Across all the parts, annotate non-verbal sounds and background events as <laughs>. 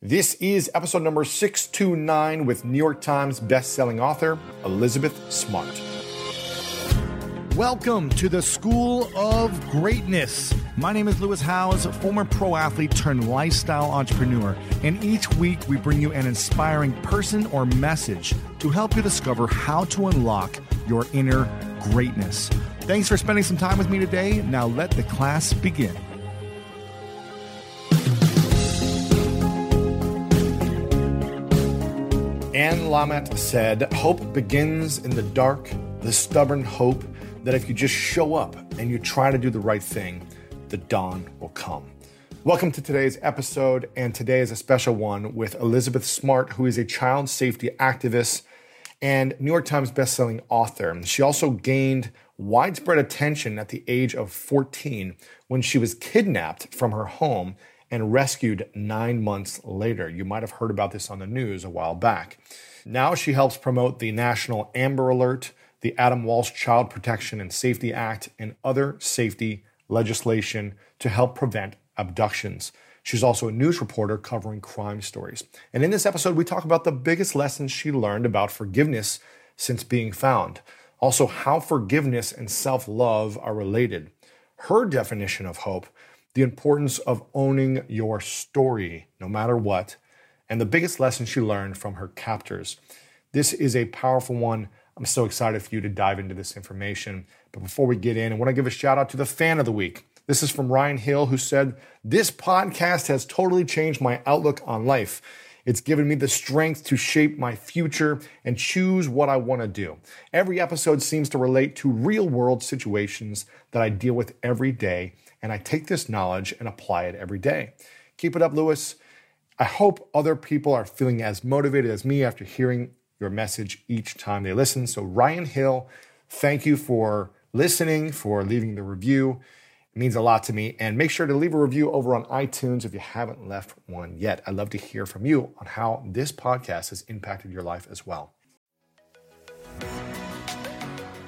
This is episode number 629 with New York Times bestselling author Elizabeth Smart. Welcome to the School of Greatness. My name is Lewis Howes, former pro athlete turned lifestyle entrepreneur, and each week we bring you an inspiring person or message to help you discover how to unlock your inner greatness. Thanks for spending some time with me today. Now let the class begin. Anne Lamott said, Hope begins in the dark, the stubborn hope that if you just show up and you try to do the right thing, the dawn will come. Welcome to today's episode, and today is a special one with Elizabeth Smart, who is a child safety activist and New York Times bestselling author. She also gained widespread attention at the age of 14 when she was kidnapped from her home and rescued nine months later. You might have heard about this on the news a while back. Now she helps promote the National Amber Alert the Adam Walsh Child Protection and Safety Act, and other safety legislation to help prevent abductions. She's also a news reporter covering crime stories. And in this episode, we talk about the biggest lessons she learned about forgiveness since being found. Also, how forgiveness and self love are related. Her definition of hope, the importance of owning your story, no matter what, and the biggest lesson she learned from her captors. This is a powerful one I'm so excited for you to dive into this information. But before we get in, I want to give a shout out to the fan of the week. This is from Ryan Hill, who said, This podcast has totally changed my outlook on life. It's given me the strength to shape my future and choose what I want to do. Every episode seems to relate to real world situations that I deal with every day, and I take this knowledge and apply it every day. Keep it up, Lewis. I hope other people are feeling as motivated as me after hearing your message each time they listen. So, Ryan Hill, thank you for listening, for leaving the review. It means a lot to me. And make sure to leave a review over on iTunes if you haven't left one yet. I'd love to hear from you on how this podcast has impacted your life as well.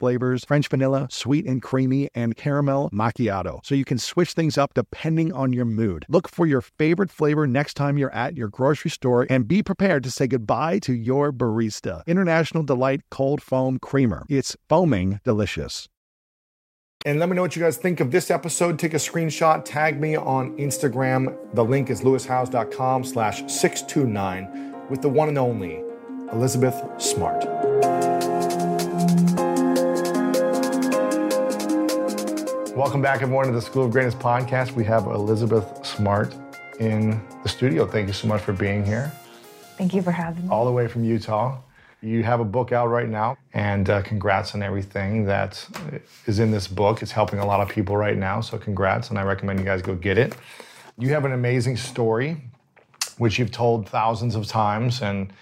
flavors French vanilla, sweet and creamy, and caramel macchiato. So you can switch things up depending on your mood. Look for your favorite flavor next time you're at your grocery store and be prepared to say goodbye to your barista. International Delight Cold Foam Creamer. It's foaming delicious. And let me know what you guys think of this episode. Take a screenshot, tag me on Instagram. The link is lewishowes.com slash 629 with the one and only Elizabeth Smart. Welcome back, everyone, to the School of Greatness podcast. We have Elizabeth Smart in the studio. Thank you so much for being here. Thank you for having me. All the way from Utah. You have a book out right now, and uh, congrats on everything that is in this book. It's helping a lot of people right now, so congrats, and I recommend you guys go get it. You have an amazing story, which you've told thousands of times, and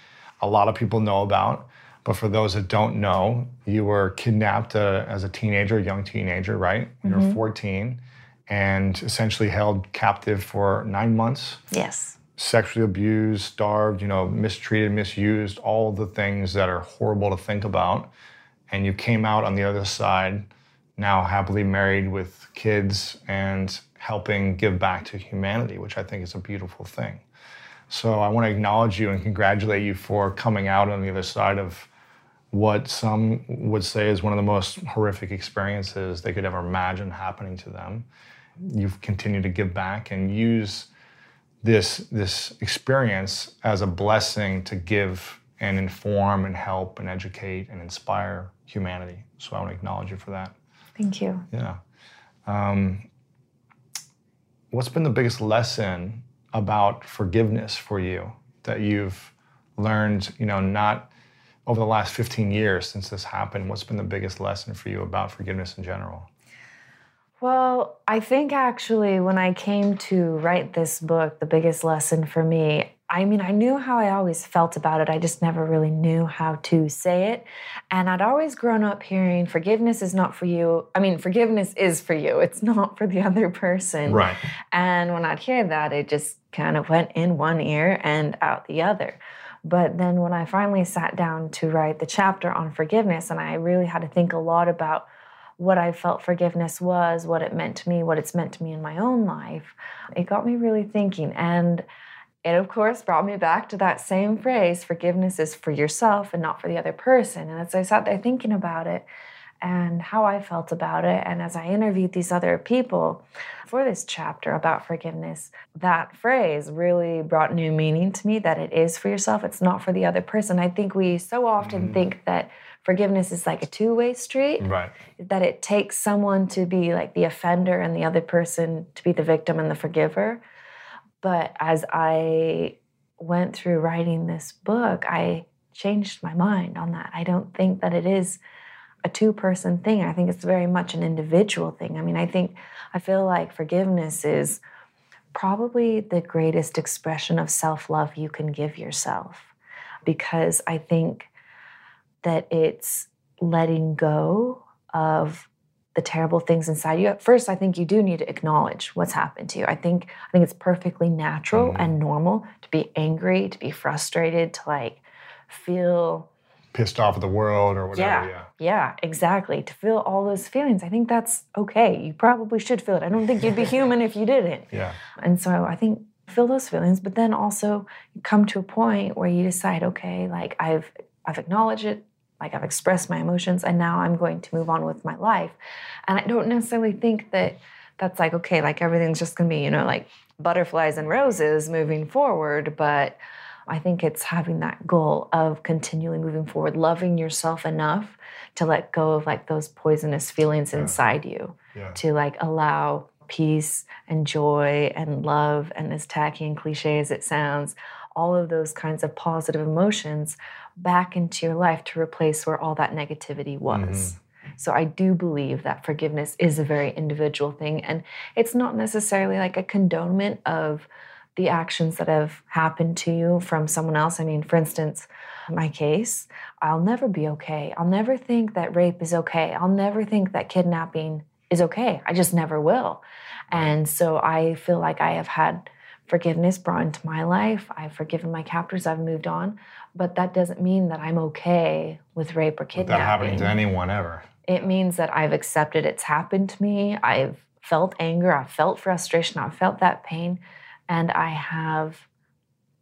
a lot of people know about. But for those that don't know, you were kidnapped uh, as a teenager, a young teenager, right? Mm-hmm. You were 14 and essentially held captive for nine months. Yes. Sexually abused, starved, you know, mistreated, misused, all the things that are horrible to think about. And you came out on the other side, now happily married with kids and helping give back to humanity, which I think is a beautiful thing. So I want to acknowledge you and congratulate you for coming out on the other side of what some would say is one of the most horrific experiences they could ever imagine happening to them. You've continued to give back and use this this experience as a blessing to give and inform and help and educate and inspire humanity. So I want to acknowledge you for that. Thank you. Yeah. Um, what's been the biggest lesson about forgiveness for you that you've learned? You know, not over the last 15 years since this happened. What's been the biggest lesson for you about forgiveness in general? Well, I think actually when I came to write this book, the biggest lesson for me, I mean, I knew how I always felt about it. I just never really knew how to say it. And I'd always grown up hearing forgiveness is not for you. I mean, forgiveness is for you, <laughs> it's not for the other person. Right. And when I'd hear that, it just kind of went in one ear and out the other. But then when I finally sat down to write the chapter on forgiveness, and I really had to think a lot about what I felt forgiveness was, what it meant to me, what it's meant to me in my own life, it got me really thinking. And it, of course, brought me back to that same phrase forgiveness is for yourself and not for the other person. And as I sat there thinking about it and how I felt about it, and as I interviewed these other people for this chapter about forgiveness, that phrase really brought new meaning to me that it is for yourself, it's not for the other person. I think we so often mm. think that forgiveness is like a two-way street right that it takes someone to be like the offender and the other person to be the victim and the forgiver but as i went through writing this book i changed my mind on that i don't think that it is a two person thing i think it's very much an individual thing i mean i think i feel like forgiveness is probably the greatest expression of self-love you can give yourself because i think that it's letting go of the terrible things inside you. At first, I think you do need to acknowledge what's happened to you. I think I think it's perfectly natural mm-hmm. and normal to be angry, to be frustrated, to like feel pissed off at the world or whatever. Yeah, yeah, yeah, exactly. To feel all those feelings, I think that's okay. You probably should feel it. I don't think you'd be <laughs> human if you didn't. Yeah. And so I think feel those feelings, but then also come to a point where you decide, okay, like I've I've acknowledged it, like I've expressed my emotions and now I'm going to move on with my life. And I don't necessarily think that that's like, okay, like everything's just gonna be, you know, like butterflies and roses moving forward. But I think it's having that goal of continually moving forward, loving yourself enough to let go of like those poisonous feelings yeah. inside you, yeah. to like allow peace and joy and love, and as tacky and cliche as it sounds, all of those kinds of positive emotions back into your life to replace where all that negativity was. Mm-hmm. So I do believe that forgiveness is a very individual thing and it's not necessarily like a condonement of the actions that have happened to you from someone else. I mean, for instance, my case, I'll never be okay. I'll never think that rape is okay. I'll never think that kidnapping is okay. I just never will. And so I feel like I have had forgiveness brought into my life. I've forgiven my captors. I've moved on. But that doesn't mean that I'm okay with rape or kidnapping. That happening to anyone ever. It means that I've accepted it's happened to me. I've felt anger. I've felt frustration. I've felt that pain. And I have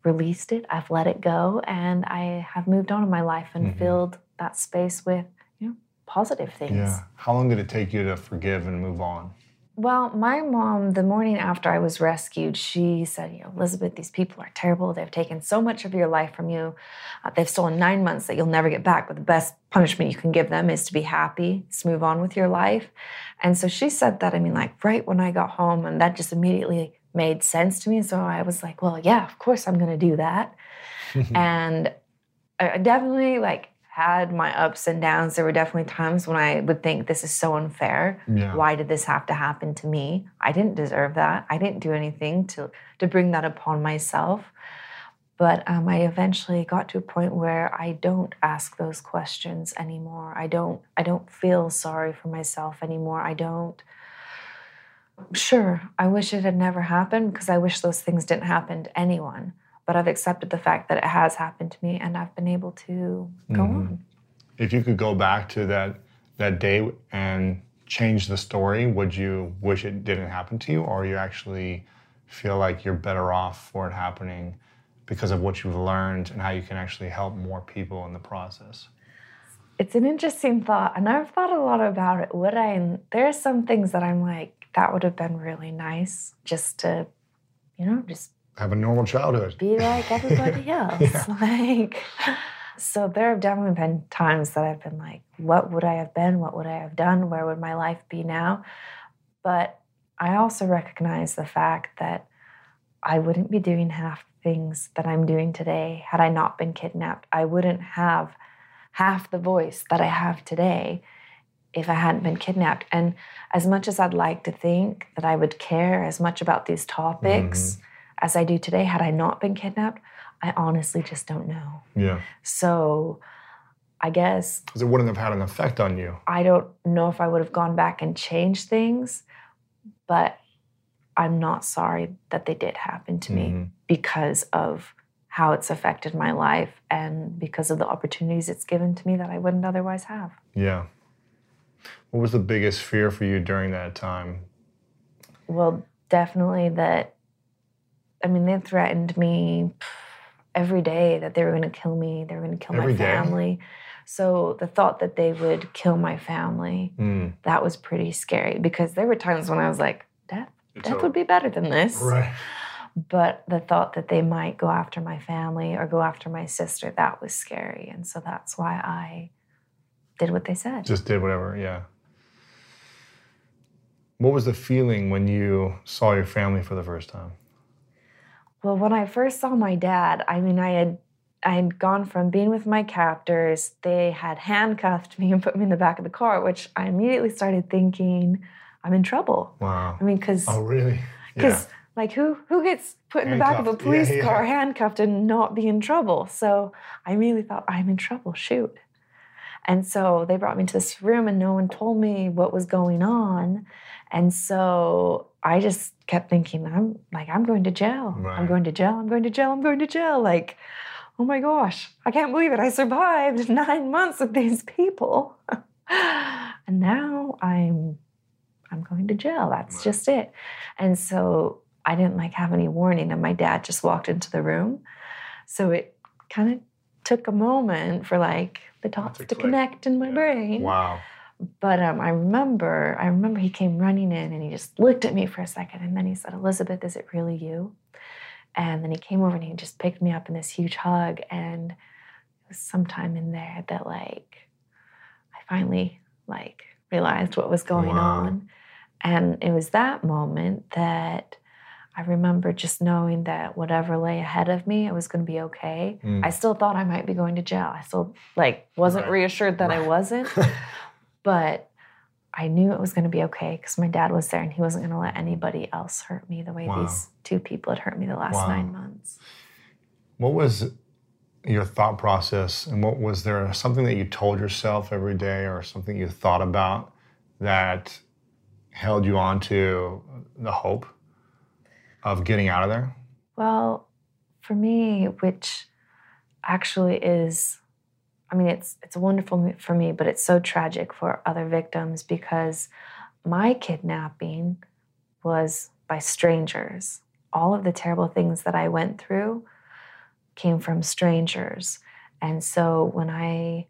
released it. I've let it go. And I have moved on in my life and mm-hmm. filled that space with, you know, positive things. Yeah. How long did it take you to forgive and move on? Well, my mom, the morning after I was rescued, she said, You know, Elizabeth, these people are terrible. They've taken so much of your life from you. Uh, they've stolen nine months that you'll never get back. But the best punishment you can give them is to be happy, to move on with your life. And so she said that, I mean, like right when I got home, and that just immediately made sense to me. So I was like, Well, yeah, of course I'm going to do that. <laughs> and I definitely like had my ups and downs. There were definitely times when I would think this is so unfair. Yeah. Why did this have to happen to me? I didn't deserve that. I didn't do anything to to bring that upon myself. But um, I eventually got to a point where I don't ask those questions anymore. I don't. I don't feel sorry for myself anymore. I don't. Sure, I wish it had never happened because I wish those things didn't happen to anyone but I've accepted the fact that it has happened to me and I've been able to go mm-hmm. on. If you could go back to that that day and change the story, would you wish it didn't happen to you or you actually feel like you're better off for it happening because of what you've learned and how you can actually help more people in the process? It's an interesting thought and I've thought a lot about it. Would I And there are some things that I'm like that would have been really nice just to you know, just have a normal childhood. Be like everybody <laughs> else. yeah. <laughs> Like so there have definitely been times that I've been like, what would I have been? What would I have done? Where would my life be now? But I also recognize the fact that I wouldn't be doing half things that I'm doing today had I not been kidnapped. I wouldn't have half the voice that I have today if I hadn't been kidnapped. And as much as I'd like to think that I would care as much about these topics mm-hmm. as I do today had I not been kidnapped, I honestly just don't know. Yeah. So I guess. Because it wouldn't have had an effect on you. I don't know if I would have gone back and changed things, but I'm not sorry that they did happen to mm-hmm. me because of how it's affected my life and because of the opportunities it's given to me that I wouldn't otherwise have. Yeah. What was the biggest fear for you during that time? Well, definitely that. I mean, they threatened me every day that they were going to kill me, they were going to kill every my family. Day. So the thought that they would kill my family, mm. that was pretty scary because there were times when I was like, death, it's death would be better than this. Right. But the thought that they might go after my family or go after my sister, that was scary. And so that's why I did what they said. Just did whatever, yeah. What was the feeling when you saw your family for the first time? Well, when I first saw my dad, I mean, I had I had gone from being with my captors. They had handcuffed me and put me in the back of the car, which I immediately started thinking, I'm in trouble. Wow. I mean, because oh really? Because yeah. like who who gets put in the back of a police yeah, yeah. car handcuffed and not be in trouble? So I immediately thought, I'm in trouble. Shoot. And so they brought me to this room, and no one told me what was going on. And so I just kept thinking, I'm like, I'm going to jail. Right. I'm going to jail. I'm going to jail. I'm going to jail. Like, oh my gosh, I can't believe it. I survived <laughs> nine months with these people. <laughs> and now I'm I'm going to jail. That's right. just it. And so I didn't like have any warning. And my dad just walked into the room. So it kind of took a moment for like the dots to click. connect in my yeah. brain. Wow. But um, I remember, I remember he came running in and he just looked at me for a second, and then he said, "Elizabeth, is it really you?" And then he came over and he just picked me up in this huge hug, and it was sometime in there that like I finally like realized what was going wow. on, and it was that moment that. I remember just knowing that whatever lay ahead of me, it was going to be okay. Mm. I still thought I might be going to jail. I still like wasn't right. reassured that right. I wasn't. <laughs> But I knew it was going to be okay because my dad was there and he wasn't going to let anybody else hurt me the way wow. these two people had hurt me the last wow. nine months. What was your thought process and what was there something that you told yourself every day or something you thought about that held you on to the hope of getting out of there? Well, for me, which actually is I mean, it's it's wonderful for me, but it's so tragic for other victims because my kidnapping was by strangers. All of the terrible things that I went through came from strangers. And so when I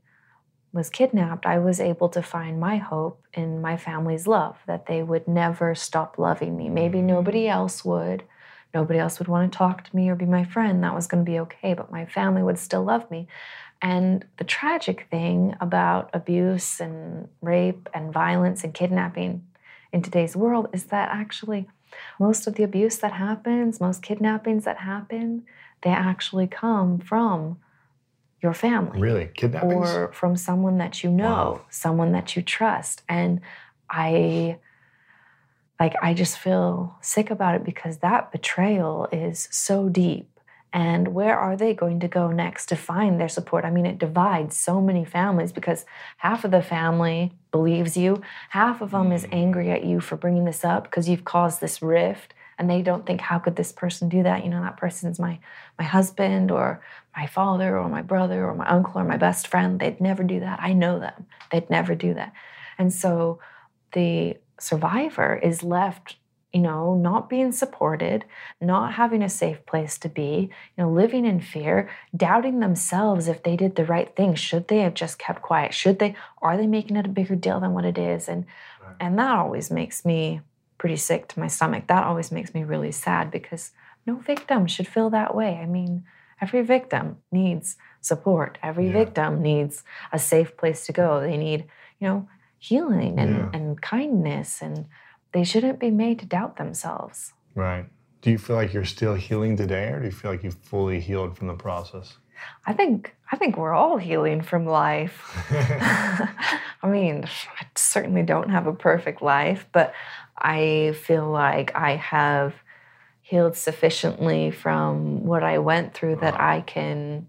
was kidnapped, I was able to find my hope in my family's love, that they would never stop loving me. Maybe mm-hmm. nobody else would. Nobody else would want to talk to me or be my friend. That was going to be okay, but my family would still love me. And the tragic thing about abuse and rape and violence and kidnapping in today's world is that actually most of the abuse that happens, most kidnappings that happen, they actually come from your family. Really? Kidnappings? Or from someone that you know, wow. someone that you trust. And I like I just feel sick about it because that betrayal is so deep and where are they going to go next to find their support? I mean, it divides so many families because half of the family believes you, half of them is mm. angry at you for bringing this up because you've caused this rift and they don't think how could this person do that? You know that person's my my husband or my father or my brother or my uncle or my best friend. They'd never do that. I know them. They'd never do that. And so the survivor is left you know, not being supported, not having a safe place to be, you know, living in fear, doubting themselves if they did the right thing. Should they have just kept quiet? Should they are they making it a bigger deal than what it is? And and that always makes me pretty sick to my stomach. That always makes me really sad because no victim should feel that way. I mean, every victim needs support. Every Yeah. victim needs a safe place to go. They need, you know, healing and, Yeah. and kindness and they shouldn't be made to doubt themselves. Right. Do you feel like you're still healing today, or do you feel like you've fully healed from the process? I think I think we're all healing from life. <laughs> <laughs> I mean, I certainly don't have a perfect life, but I feel like I have healed sufficiently from what I went through that. I can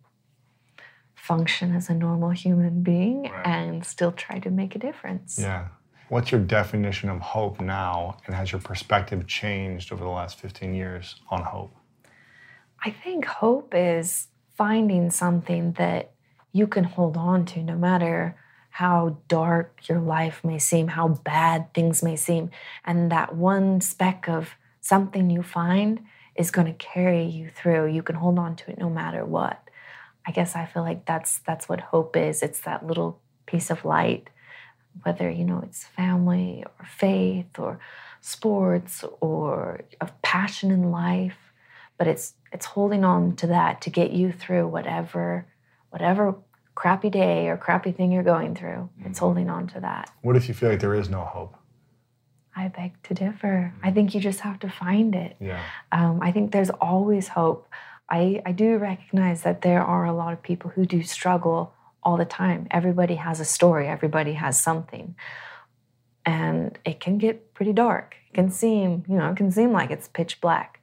function as a normal human being Right. and still try to make a difference. Yeah. What's your definition of hope now, and has your perspective changed over the last 15 years on hope? I think hope is finding something that you can hold on to no matter how dark your life may seem, how bad things may seem. And that one speck of something you find is going to carry you through. You can hold on to it no matter what. I guess I feel like that's that's what hope is. It's that little piece of light, whether you know it's family or faith or sports or a passion in life but it's it's holding on to that to get you through whatever whatever crappy day or crappy thing you're going through. It's holding on to that. What if you feel like there is no hope? i beg to differ. I think you just have to find it. Yeah. um, i think there's always hope. I, I do recognize that there are a lot of people who do struggle all the time. Everybody has a story. Everybody has something. And it can get pretty dark. It can seem you know it can seem like it's pitch black.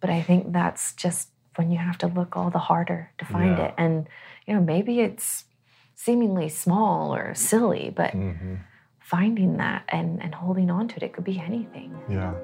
But i think that's just when you have to look all the harder to find Yeah. it. And you know maybe it's seemingly small or silly but hmm finding that and, and holding on to it it could be anything. Yeah.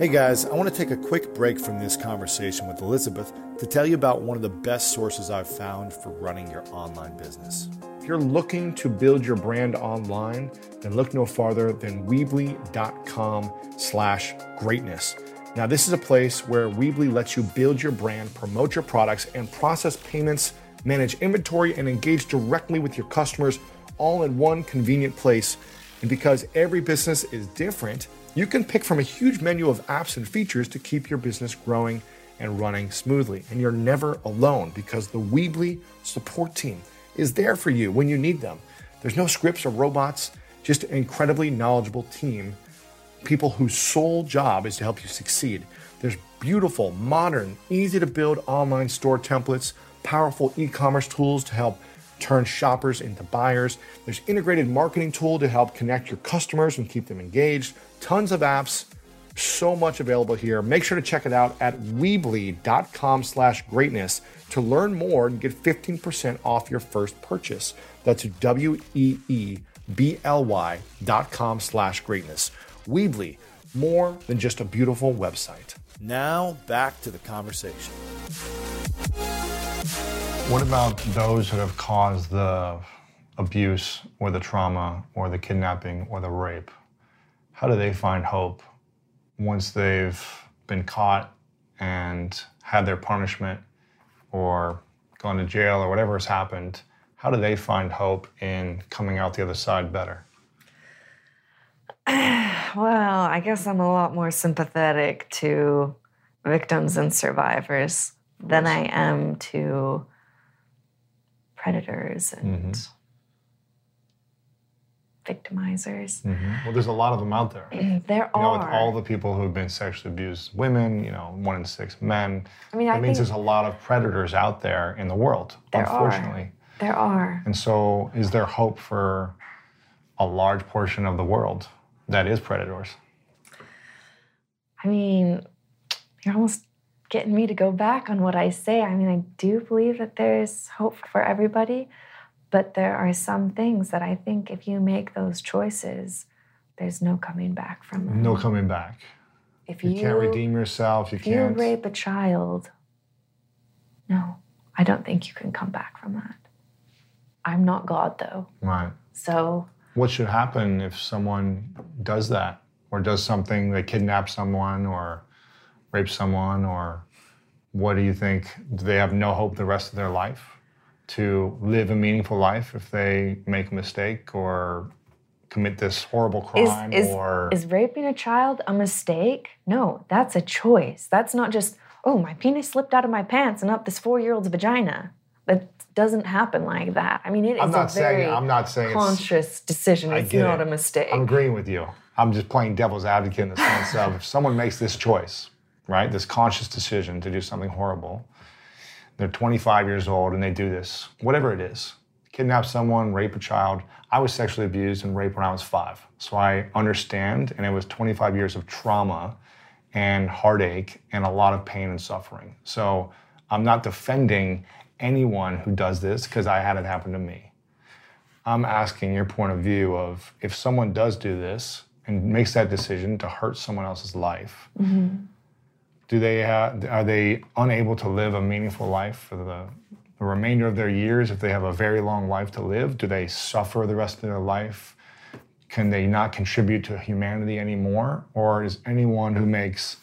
Hey guys, I want to take a quick break from this conversation with Elizabeth to tell you about one of the best sources I've found for running your online business. If you're looking to build your brand online, then look no farther than Weebly.com slash greatness. Now, this is a place where Weebly lets you build your brand, promote your products, and process payments, manage inventory, and engage directly with your customers all in one convenient place. And because every business is different, you can pick from a huge menu of apps and features to keep your business growing and running smoothly. And you're never alone because the Weebly support team is there for you when you need them. There's no scripts or robots, just an incredibly knowledgeable team, people whose sole job is to help you succeed. There's beautiful, modern, easy to build online store templates, powerful e commerce tools to help turn shoppers into buyers. There's integrated marketing tool to help connect your customers and keep them engaged. Tons of apps, so much available here. Make sure to check it out at weebly.com slash greatness to learn more and get 15% off your first purchase. That's W-E-E-B-L-Y dot com slash greatness. Weebly, more than just a beautiful website. Now, back to the conversation. What about those that have caused the abuse or the trauma or the kidnapping or the rape? How do they find hope once they've been caught and had their punishment or gone to jail or whatever has happened? How do they find hope in coming out the other side better? <sighs> Well, I guess I'm a lot more sympathetic to victims and survivors than I am to predators and mm-hmm. victimizers. Mm-hmm. Well, there's a lot of them out there. <clears throat> You There know, with are. all the people who have been sexually abused, women, you know, one in six men. I mean, that I means think there's a lot of predators out there in the world, There are. unfortunately. there are. And so, is there hope for a large portion of the world that is predators? I mean, getting me to go back on what I say. I mean, I do believe that there's hope for everybody, but there are some things that I think if you make those choices, there's no coming back from them. No coming back. if You, you can't redeem yourself. You can't. if you can't. rape a child, no, I don't think you can come back from that. I'm not God though. Right. So What should happen if someone does that or does something, they kidnap someone or rape someone or what do you think? Do they have no hope the rest of their life to live a meaningful life if they make a mistake or commit this horrible crime is, or is raping a child a mistake? No, that's a choice. That's not just, oh, my penis slipped out of my pants and up this four year old's vagina. That doesn't happen like that. I mean, it is I'm not a very saying I'm not saying conscious decision. It's not it. a mistake. I'm agreeing with you. I'm just playing devil's advocate in the sense of if someone makes this choice, right, this conscious decision to do something horrible, they're 25 years old and they do this, whatever it is, kidnap someone, rape a child. I was sexually abused and raped when I was five, so I understand, and it was 25 years of trauma and heartache and a lot of pain and suffering. So I'm not defending anyone who does this because I had it happen to me. I'm asking your point of view of if someone does do this and makes that decision to hurt someone else's life, mm-hmm. Do they ha- are they unable to live a meaningful life for the, the remainder of their years if they have a very long life to live? Do they suffer the rest of their life? Can they not contribute to humanity anymore? Or is anyone who makes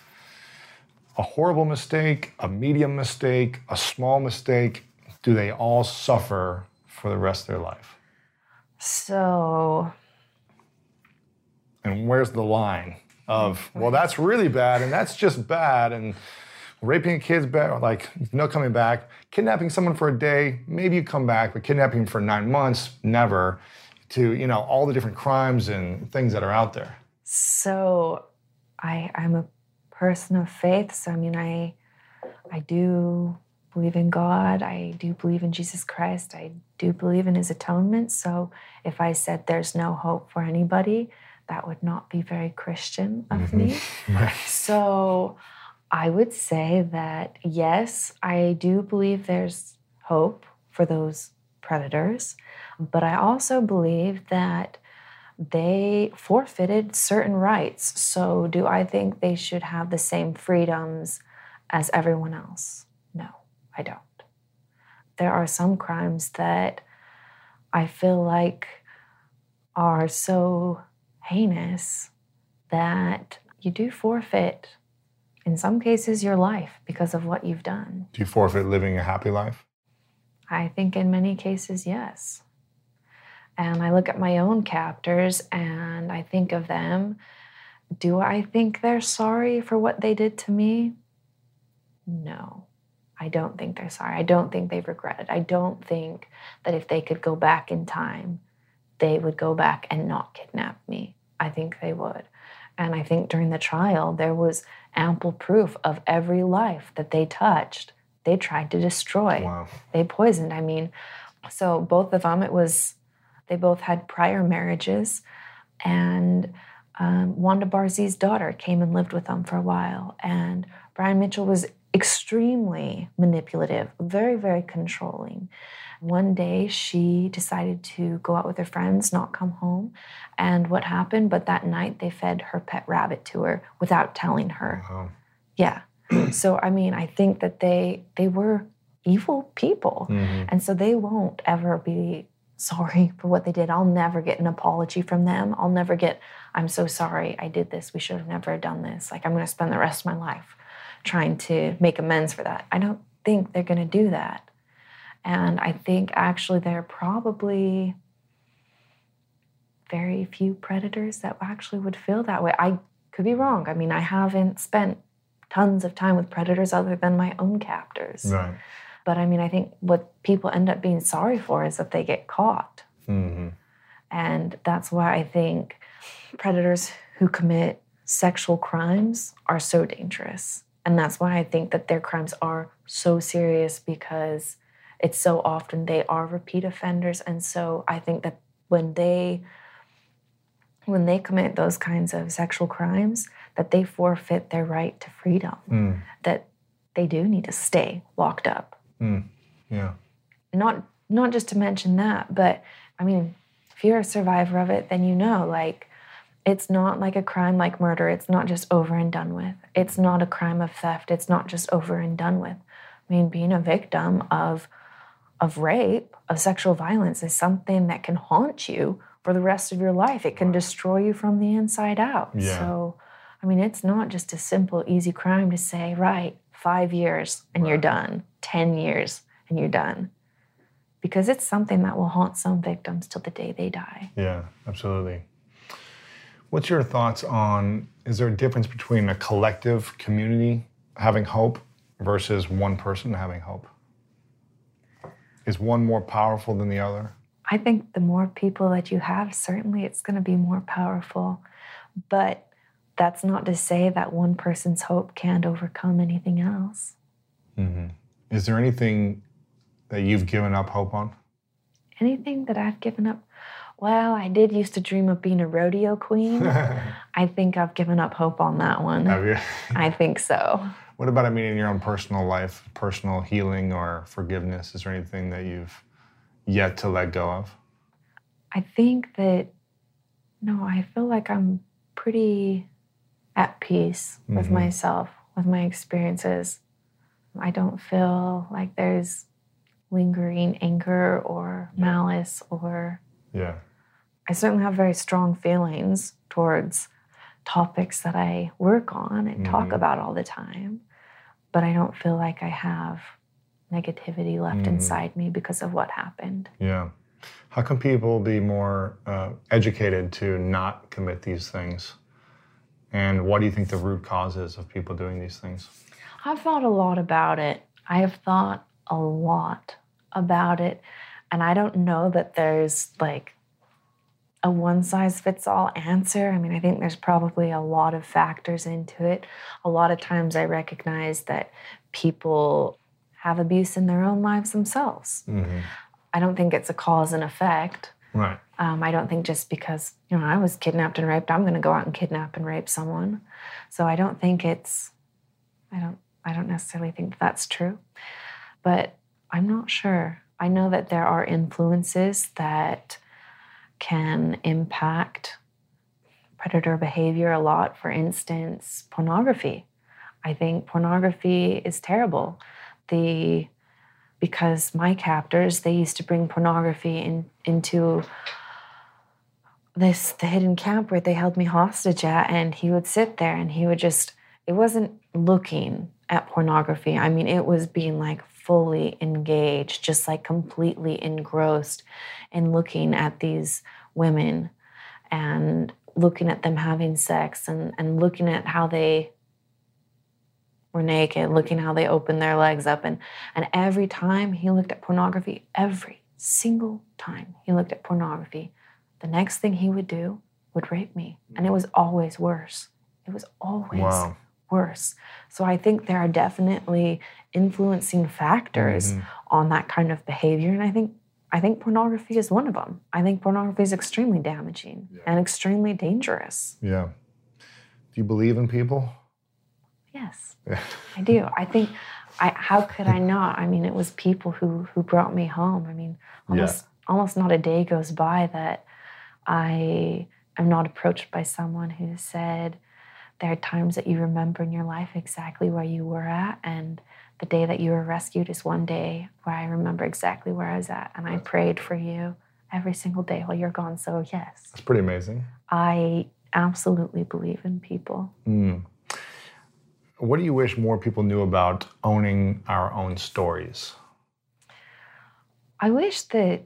a horrible mistake, a medium mistake, a small mistake, do they all suffer for the rest of their life? so, And where's the line of, well, that's really bad and that's just bad and raping a kid's bad, like no coming back. Kidnapping someone for a day, maybe you come back, but kidnapping for nine months, never. To, you know, all the different crimes and things that are out there. so I, I'm a person of faith. So, I mean, I, I do believe in God. I do believe in Jesus Christ. I do believe in his atonement. So if I said there's no hope for anybody, that would not be very Christian of mm-hmm. me. <laughs> So I would say that yes, I do believe there's hope for those predators, but I also believe that they forfeited certain rights. So do I think they should have the same freedoms as everyone else? No, I don't. There are some crimes that I feel like are so heinous that you do forfeit, in some cases, your life because of what you've done. Do you forfeit living a happy life? I think in many cases, yes. And I look at my own captors and I think of them. Do I think they're sorry for what they did to me? No, I don't think they're sorry. I don't think they've regretted. I don't think that if they could go back in time, they would go back and not kidnap me. I think they would. And I think during the trial, there was ample proof of every life that they touched, they tried to destroy Wow. they poisoned. I mean, so both of them, it was, they both had prior marriages. And um, Wanda Barzee's daughter came and lived with them for a while. And Brian Mitchell was extremely manipulative, very, very controlling. One day she decided to go out with her friends, not come home. And what happened? But that night they fed her pet rabbit to her without telling her. Wow. Yeah. <clears throat> so I mean, I think that they they were evil people. Mhm. And so they won't ever be sorry <laughs> for what they did. I'll never get an apology from them. I'll never get I'm so sorry I did this. We should have never done this. Like I'm going to spend the rest of my life trying to make amends for that. I don't think they're going to do that. And I think actually there are probably very few predators that actually would feel that way. I could be wrong. I mean, I haven't spent tons of time with predators other than my own captors. Right. But I mean, I think what people end up being sorry for is that they get caught. hmm And that's why I think predators who commit sexual crimes are so dangerous. And that's why I think that their crimes are so serious because it's so often they are repeat offenders. And so I think that when they when they commit those kinds of sexual crimes, that they forfeit their right to freedom. Mm. That they do need to stay locked up Yeah. not not just to mention that, but I mean, if you're a survivor of it, then you know like it's not like a crime like murder. It's not just over and done with. It's not a crime of theft. It's not just over and done with. I mean, being a victim of of rape, of sexual violence is something that can haunt you for the rest of your life. It can destroy you from the inside out. Yeah. So, I mean, it's not just a simple, easy crime to say, right, five years and you're done, 10 years and you're done. Because it's something that will haunt some victims till the day they die. Yeah, absolutely. What's your thoughts on is there a difference between a collective community having hope versus one person having hope? Is one more powerful than the other? I think the more people that you have, certainly it's going to be more powerful. But that's not to say that one person's hope can't overcome anything else. Mm-hmm. Is there anything that you've given up hope on? Anything that I've given up? Well, I did used to dream of being a rodeo queen. <laughs> I think I've given up hope on that one. Have you? I think so. What about, I mean, in your own personal life, personal healing or forgiveness? Is there anything that you've yet to let go of? I think that, no, I feel like I'm pretty at peace with Mhm. myself, with my experiences. I don't feel like there's lingering anger or malice or Yeah. I certainly have very strong feelings towards topics that I work on and talk Mhm. about all the time, but I don't feel like I have negativity left Mhm. inside me because of what happened. Yeah. How can people be more uh, educated to not commit these things? And what do you think the root cause is of people doing these things? I've thought a lot about it. I have thought a lot about it, and I don't know that there's like a one size fits all answer. I mean, I think there's probably a lot of factors into it. A lot of times I recognize that people have abuse in their own lives themselves. Mm-hmm. I don't think it's a cause and effect. Right. Um, I don't think just because you know I was kidnapped and raped, I'm going to go out and kidnap and rape someone. So I don't think it's, I don't, I don't necessarily think that that's true, but I'm not sure. I know that there are influences that can impact predator behavior a lot. For instance, pornography. I think pornography is terrible. The because my captors they used to bring pornography in, into this the hidden camp where they held me hostage at and he would sit there and he would just it wasn't looking at pornography i mean it was being like fully engaged just like completely engrossed in looking at these women and looking at them having sex and, and looking at how they were naked, looking how they opened their legs up. And, and every time he looked at pornography, every single time he looked at pornography, the next thing he would do would rape me. And it mm. was always worse. It was always Wow. Worse. So I think there are definitely influencing factors Mhm. on that kind of behavior. And I think I think pornography is one of them. I think pornography is extremely damaging and extremely dangerous. Yeah. Do you believe in people? Yes. Yeah. <laughs> I do. I think I how could I not? I mean, it was people who who brought me home. I mean, almost almost not a day goes by that I am not approached by someone who said there are times that you remember in your life exactly where you were at and the day that you were rescued is one day where I remember exactly where I was at and I prayed for you every single day while you're gone. So yes, It's pretty amazing. I absolutely believe in people. Mm. What do you wish more people knew about owning our own stories? I wish that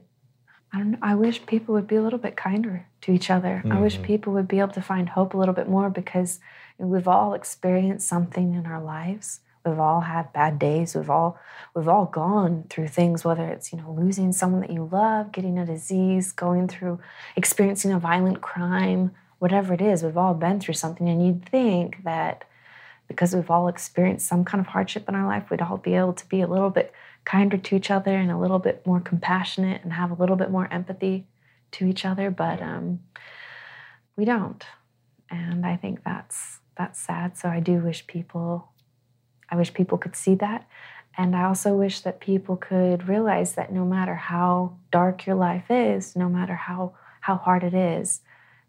I don't I wish people would be a little bit kinder to each other. I wish Mhm. people would be able to find hope a little bit more because we've all experienced something in our lives. We've all had bad days. We've all we've all gone through things, whether it's you know losing someone that you love, getting a disease, going through experiencing a violent crime, whatever it is. We've all been through something, and you'd think that because we've all experienced some kind of hardship in our life, we'd all be able to be a little bit kinder to each other and a little bit more compassionate and have a little bit more empathy to each other. But um, we don't, and I think that's that's sad. So I do wish people, I wish people could see that, and I also wish that people could realize that no matter how dark your life is, no matter how how hard it is,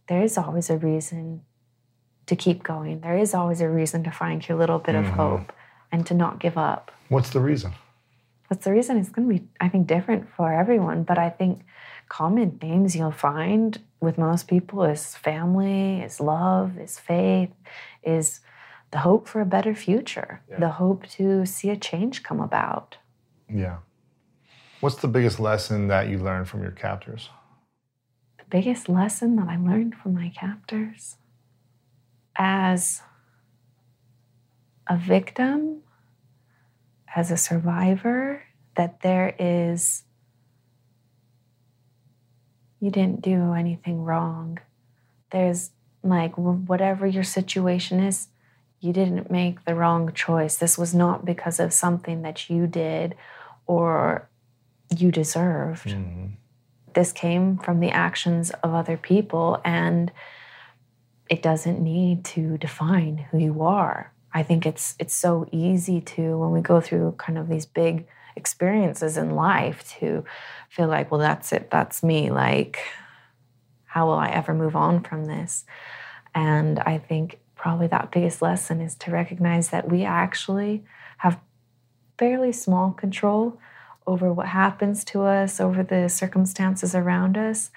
there is always a reason to keep going. There is always a reason to find your little bit of Mhm. hope and to not give up. What's the reason? That's the reason it's going to be, I think, different for everyone. But I think common themes you'll find with most people is family, is love, is faith, is the hope for a better future, Yeah. the hope to see a change come about. Yeah. What's the biggest lesson that you learned from your captors? The biggest lesson that I learned from my captors. as a victim, as a survivor, that there is, you didn't do anything wrong. There's like, whatever your situation is, you didn't make the wrong choice. This was not because of something that you did or you deserved. Mm-hmm. This came from the actions of other people, and it doesn't need to define who you are. I think it's it's so easy to when we go through kind of these big experiences in life to feel like, well, that's it, that's me. Like, how will I ever move on from this? And I think probably that biggest lesson is to recognize that we actually have fairly small control over what happens to us, over the circumstances around us.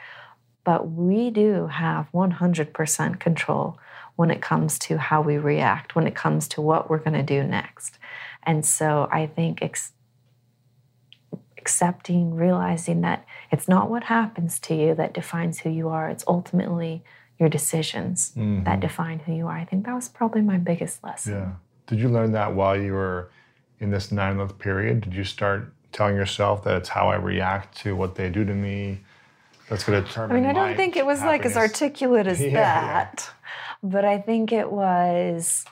But we do have 100% control when it comes to how we react, when it comes to what we're going to do next. And so I think ex- accepting, realizing that it's not what happens to you that defines who you are, it's ultimately your decisions mm-hmm. that define who you are. I think that was probably my biggest lesson. Yeah. Did you learn that while you were in this nine month period? Did you start telling yourself that it's how I react to what they do to me? that's going to determine. I mean, I don't think it was happiness. like as articulate as <laughs> yeah, that. But I think it was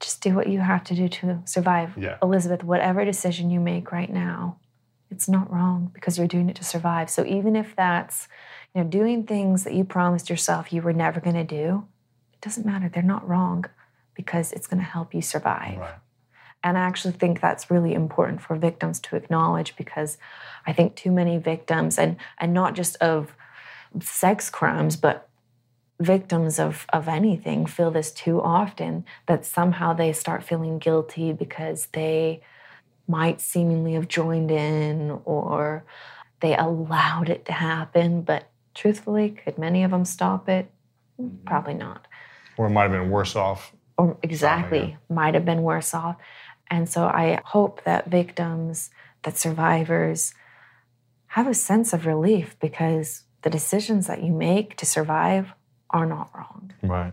just do what you have to do to survive. Yeah. Elizabeth, whatever decision you make right now, it's not wrong because you're doing it to survive. So even if that's, you know, doing things that you promised yourself you were never going to do, it doesn't matter. They're not wrong because it's going to help you survive. Right. And I actually think that's really important for victims to acknowledge because I think too many victims, and, and not just of sex crimes, but victims of, of anything, feel this too often that somehow they start feeling guilty because they might seemingly have joined in or they allowed it to happen. But truthfully, could many of them stop it? Mm-hmm. Probably not. Or it might have been worse off. Or exactly, might have been worse off. And so I hope that victims, that survivors have a sense of relief because the decisions that you make to survive are not wrong. Right.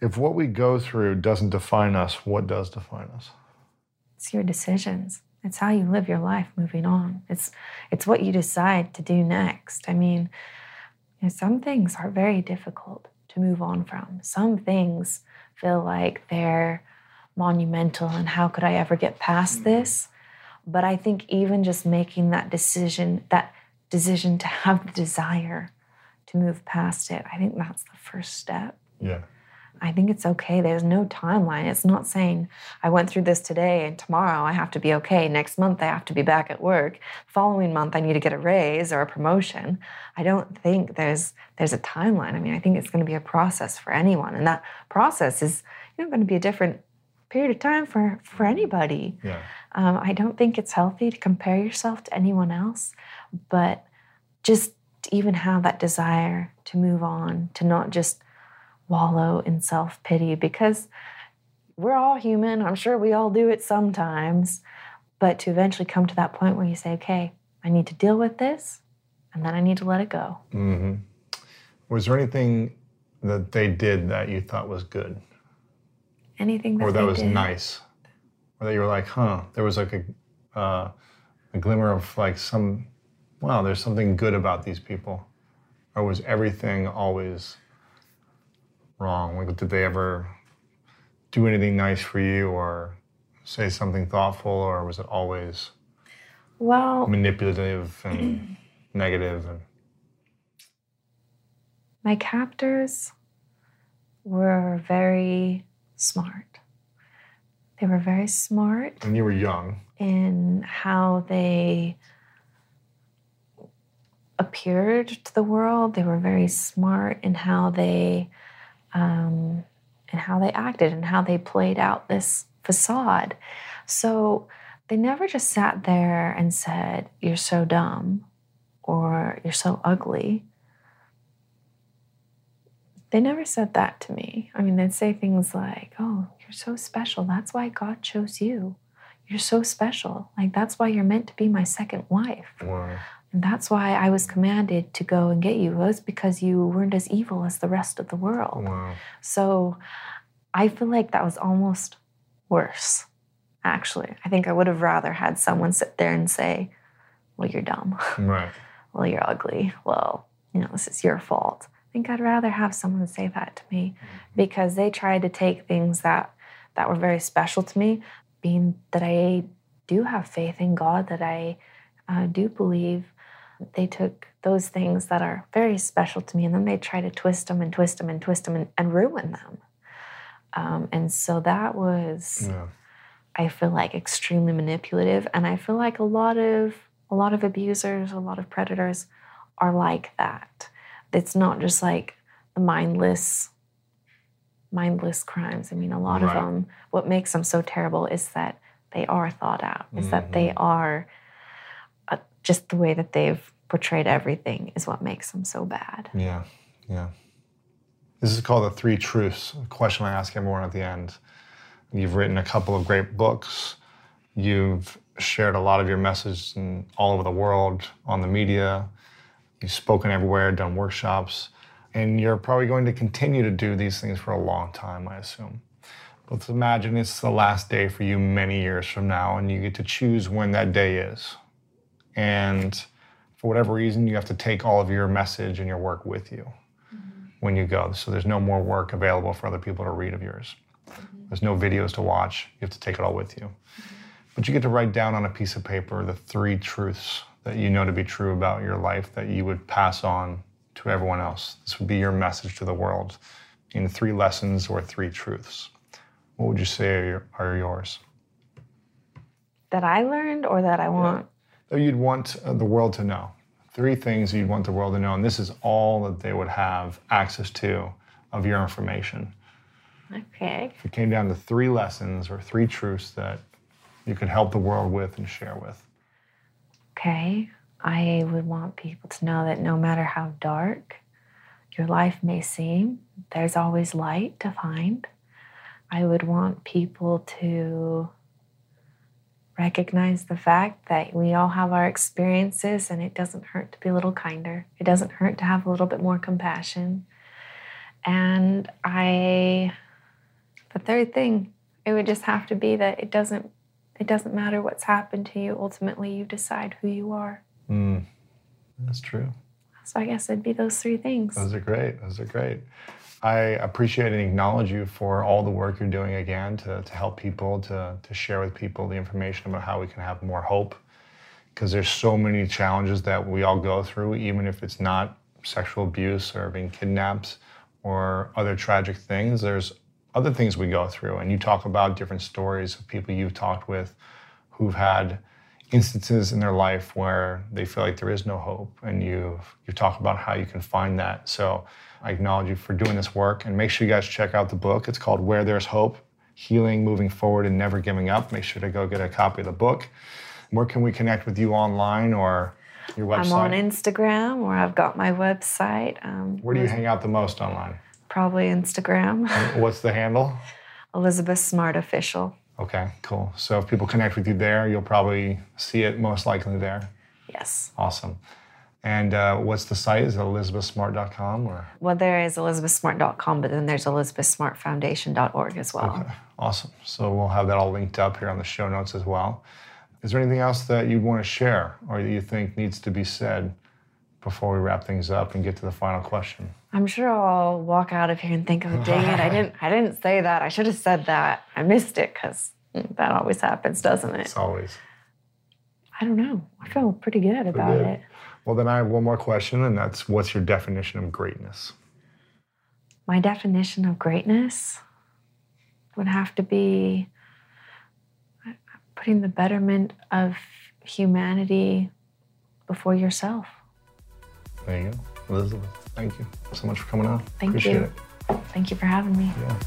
if what we go through doesn't define us, what does define us? It's your decisions. It's how you live your life moving on. It's it's what you decide to do next. I mean, you know, some things are very difficult to move on from. Some things feel like they're monumental and how could I ever get past mm-hmm. this? But I think even just making that decision, that decision to have the desire to move past it, I think that's the first step. Yeah. I think it's okay. There's no timeline. It's not saying I went through this today and tomorrow I have to be okay. Next month I have to be back at work. Following month I need to get a raise or a promotion. I don't think there's there's a timeline. I mean, I think it's going to be a process for anyone, and that process is you know going to be a different period of time for for anybody. Yeah. Um, I don't think it's healthy to compare yourself to anyone else, but just even have that desire to move on, to not just wallow in self pity because we're all human. I'm sure we all do it sometimes. But to eventually come to that point where you say, okay, I need to deal with this and then I need to let it go. Mm-hmm. Was there anything that they did that you thought was good? Anything that or that was did. nice? Or that you were like, huh, there was like a, uh, a glimmer of like some, wow, there's something good about these people? Or was everything always wrong? Like, did they ever do anything nice for you or say something thoughtful, or was it always Well, manipulative and <clears throat> negative? And my captors were very smart. They were very smart when you were young, in how they appeared to the world. They were very smart in how they um, and how they acted and how they played out this facade. So they never just sat there and said, "You're so dumb," or "You're so ugly." They never said that to me. I mean, they'd say things like, "Oh, you're so special. That's why God chose you." You're so special. Like, that's why you're meant to be my second wife. wow. And that's why I was commanded to go and get you, it was because you weren't as evil as the rest of the world. wow. So I feel like that was almost worse, actually. I think I would have rather had someone sit there and say, Well, you're dumb. <laughs> Right. well, you're ugly. Well, you know, this is your fault. I think I'd rather have someone say that to me because they tried to take things that that were very special to me, being that I do have faith in God, that I uh, do believe. They took those things that are very special to me and then they try to twist them and twist them and twist them and, and ruin them. Um, and so that was Yeah. I feel like extremely manipulative and I feel like a lot of a lot of abusers, a lot of predators are like that. It's not just like the mindless mindless crimes. I mean, a lot Right. of them what makes them so terrible is that they are thought out. Is that they are uh, just the way that they've portrayed everything is what makes them so bad. Yeah, yeah. This is called the three truths. A question I ask everyone at the end. You've written a couple of great books. You've shared a lot of your message in, all over the world on the media. You've spoken everywhere, done workshops, and you're probably going to continue to do these things for a long time, I assume. Let's imagine it's the last day for you many years from now, and you get to choose when that day is. And for whatever reason, you have to take all of your message and your work with you mm-hmm. when you go. So there's no more work available for other people to read of yours. Mm-hmm. There's no videos to watch. You have to take it all with you. Mm-hmm. But you get to write down on a piece of paper the three truths that you know to be true about your life that you would pass on to everyone else. This would be your message to the world in three lessons or three truths. What would you say are, your, are yours? That I learned or that I want. That you'd want uh, the world to know. Three things you'd want the world to know, and this is all that they would have access to of your information. Okay. If it came down to three lessons or three truths that you could help the world with and share with. Okay. I would want people to know that no matter how dark your life may seem, there's always light to find. I would want people to recognize the fact that we all have our experiences and it doesn't hurt to be a little kinder. It doesn't hurt to have a little bit more compassion. And I, the third thing, it would just have to be that it doesn't it doesn't matter what's happened to you. Ultimately, you decide who you are. Mm, that's true. So I guess it'd be those three things. Those are great. Those are great. I appreciate and acknowledge you for all the work you're doing again to, to help people, to, to share with people the information about how we can have more hope. Because there's so many challenges that we all go through, even if it's not sexual abuse or being kidnapped or other tragic things. There's other things we go through. And you talk about different stories of people you've talked with who've had instances in their life where they feel like there is no hope and you you talk about how you can find that so i acknowledge you for doing this work and make sure you guys check out the book it's called where there's hope healing moving forward and never giving up make sure to go get a copy of the book where can we connect with you online or your website I'm on Instagram or I've got my website. Um, where do you hang out the most online Probably Instagram. what's the handle <laughs> Elizabeth Smart Official. Okay, cool. So if people connect with you there, you'll probably see it most likely there. Yes. Awesome. And uh, what's the site? Is it elizabethsmart.com or? Well, there is elizabethsmart.com, but then there's elizabethsmartfoundation.org as well. Okay, awesome. So we'll have that all linked up here on the show notes as well. Is there anything else that you'd want to share or that you think needs to be said before we wrap things up and get to the final question? I'm sure I'll walk out of here and think, oh, dang it, I didn't, <laughs> I didn't say that. I should have said that. I missed it because that always happens, doesn't it? It's always. I don't know. I feel pretty good about good. it. Well, then I have one more question, and that's what's your definition of greatness? My definition of greatness would have to be putting the betterment of humanity before yourself. There you go. Elizabeth, thank you so much for coming on. Thank Appreciate you. it. Thank you for having me. Yeah.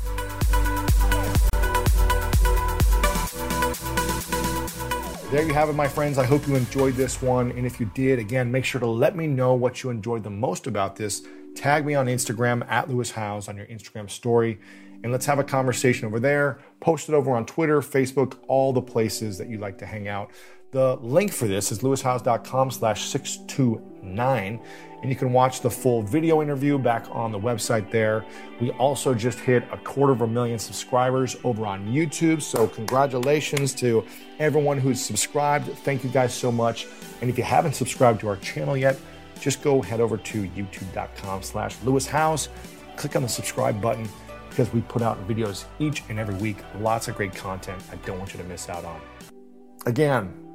There you have it, my friends. I hope you enjoyed this one. And if you did, again, make sure to let me know what you enjoyed the most about this. Tag me on Instagram at Lewis Howes on your Instagram story. And let's have a conversation over there. Post it over on Twitter, Facebook, all the places that you like to hang out. The link for this is lewishowes.com slash 629. And you can watch the full video interview back on the website there. We also just hit a quarter of a million subscribers over on YouTube. So congratulations to everyone who's subscribed. Thank you guys so much. And if you haven't subscribed to our channel yet, just go head over to youtube.com slash Lewis Howes. Click on the subscribe button because we put out videos each and every week. Lots of great content I don't want you to miss out on. Again,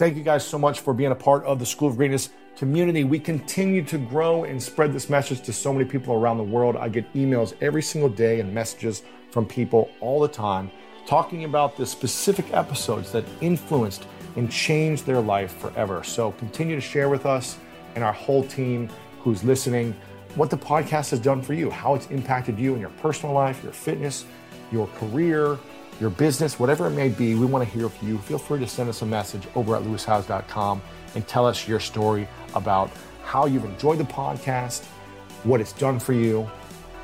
thank you guys so much for being a part of the School of Greatness community. We continue to grow and spread this message to so many people around the world. I get emails every single day and messages from people all the time talking about the specific episodes that influenced and changed their life forever. So continue to share with us and our whole team who's listening what the podcast has done for you, how it's impacted you in your personal life, your fitness, your career, your business, whatever it may be. We want to hear from you. Feel free to send us a message over at lewishowes.com and tell us your story about how you've enjoyed the podcast, what it's done for you,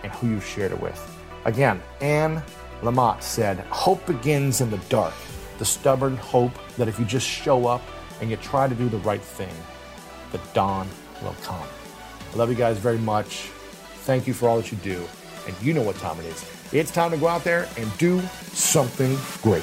and who you've shared it with. Again, Anne Lamott said, Hope begins in the dark, the stubborn hope that if you just show up and you try to do the right thing, the dawn will come. I love you guys very much. Thank you for all that you do. And you know what time it is. It's time to go out there and do something great.